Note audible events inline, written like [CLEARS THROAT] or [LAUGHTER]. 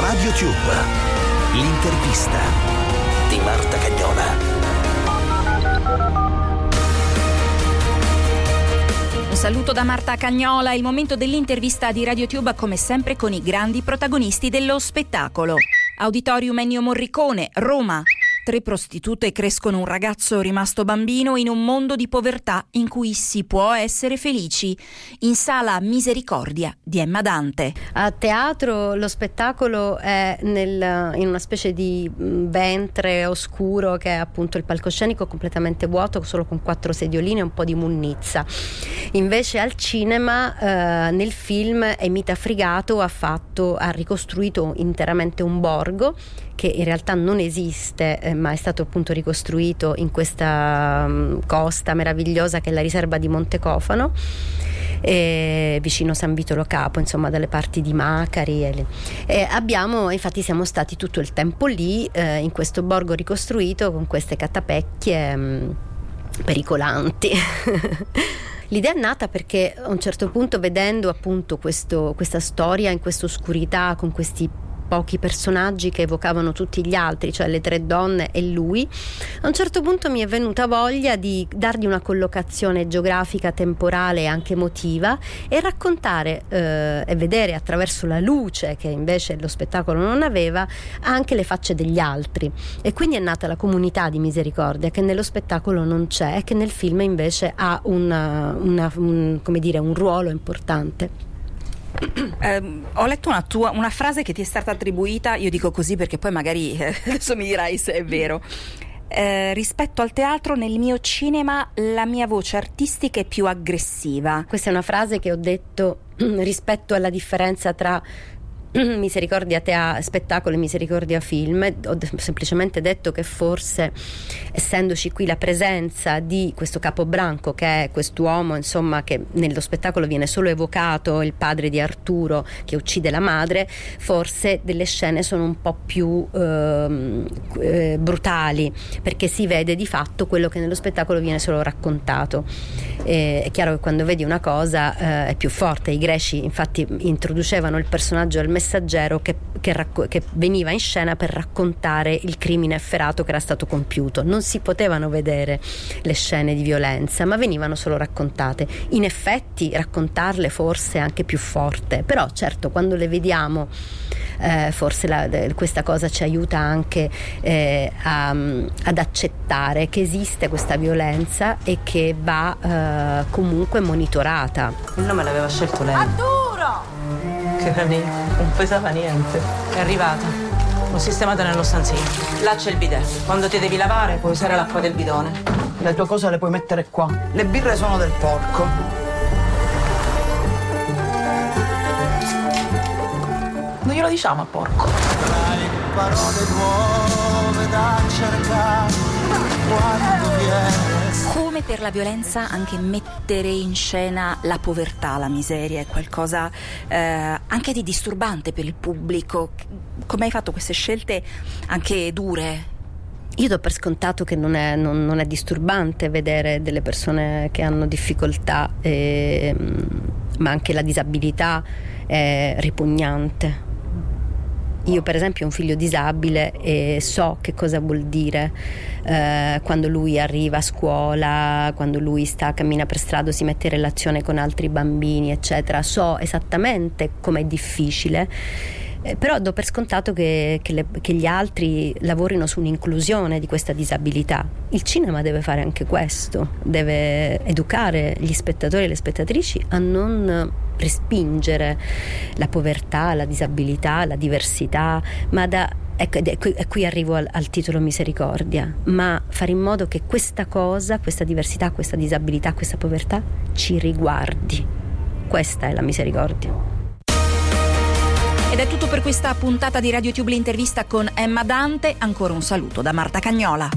Radio Tube, l'intervista di Marta Cagnola. Un saluto da Marta Cagnola, il momento dell'intervista di RadioTube come sempre con i grandi protagonisti dello spettacolo. Auditorium Ennio Morricone, Roma. Tre prostitute crescono un ragazzo rimasto bambino in un mondo di povertà in cui si può essere felici. In sala Misericordia di Emma Dante. A teatro lo spettacolo è nel, in una specie di mm, ventre oscuro che è appunto il palcoscenico completamente vuoto, solo con quattro sedioline e un po' di munnizza. Invece al cinema, eh, nel film, Emita Frigato ha, fatto, ha ricostruito interamente un borgo che in realtà non esiste, eh, ma è stato appunto ricostruito in questa um, costa meravigliosa che è la riserva di Montecofano. Eh, vicino San Vitolo Capo, insomma dalle parti di Macari. E, e abbiamo, infatti siamo stati tutto il tempo lì, eh, in questo borgo ricostruito con queste catapecchie mh, mm, pericolanti. [LAUGHS] L'idea è nata perché a un certo punto vedendo appunto questo, questa storia in questa oscurità con questi pochi personaggi che evocavano tutti gli altri, cioè le tre donne e lui, a un certo punto mi è venuta voglia di dargli una collocazione geografica, temporale e anche emotiva e raccontare eh, e vedere attraverso la luce che invece lo spettacolo non aveva anche le facce degli altri. E quindi è nata la comunità di misericordia che nello spettacolo non c'è e che nel film invece ha una, una, un, dire, un ruolo importante. Eh, ho letto una, tua, una frase che ti è stata attribuita, io dico così perché poi magari eh, [LAUGHS] adesso mi dirai se è vero. Eh, rispetto al teatro, nel mio cinema la mia voce artistica è più aggressiva. Questa è una frase che ho detto [CLEARS THROAT] rispetto alla differenza tra misericordia tea- spettacolo e misericordia film. Ho semplicemente detto che forse essendoci qui la presenza di questo capobranco che è quest'uomo insomma che nello spettacolo viene solo evocato il padre di Arturo che uccide la madre forse delle scene sono un po' più ehm, eh, brutali perché si vede di fatto quello che nello spettacolo viene solo raccontato. Eh, è chiaro che quando vedi una cosa eh, è più forte. I greci infatti introducevano il personaggio del messaggero messaggero che, che, racco- che, veniva in scena per raccontare il crimine efferato che era stato compiuto. Non si potevano vedere le scene di violenza, ma venivano solo raccontate. In effetti raccontarle forse è anche più forte, però certo quando le vediamo eh, forse la, questa cosa ci aiuta anche eh, a, ad accettare che esiste questa violenza e che va eh, comunque monitorata. Il nome l'aveva scelto lei. Lì, non pesava niente. È arrivata. L'ho sistemata nello stanzino. Là c'è il bidet. Quando ti devi lavare puoi usare l'acqua del bidone. Le tue cose le puoi mettere qua. Le birre sono del porco. Non glielo diciamo al porco. Hai parole nuove da cercare quando viene come per la violenza anche mettere in scena la povertà, la miseria è qualcosa eh, anche di disturbante per il pubblico. Come hai fatto queste scelte anche dure? Io do per scontato che non è, non, non è disturbante vedere delle persone che hanno difficoltà, eh, ma anche la disabilità è ripugnante io per esempio ho un figlio disabile e so che cosa vuol dire eh, quando lui arriva a scuola, quando lui sta, cammina per strada, si mette in relazione con altri bambini, eccetera. So esattamente com'è difficile eh, però do per scontato che, che, le, che, gli altri lavorino su un'inclusione di questa disabilità. Il cinema deve fare anche questo, deve educare gli spettatori e le spettatrici a non respingere la povertà, la disabilità, la diversità, ma da Ecco, e qui, qui arrivo al, al, titolo misericordia, ma fare in modo che questa cosa, questa diversità, questa disabilità, questa povertà ci riguardi. Questa è la misericordia. Ed è tutto per questa puntata di RadioTube l'intervista con Emma Dante. Ancora un saluto da Marta Cagnola.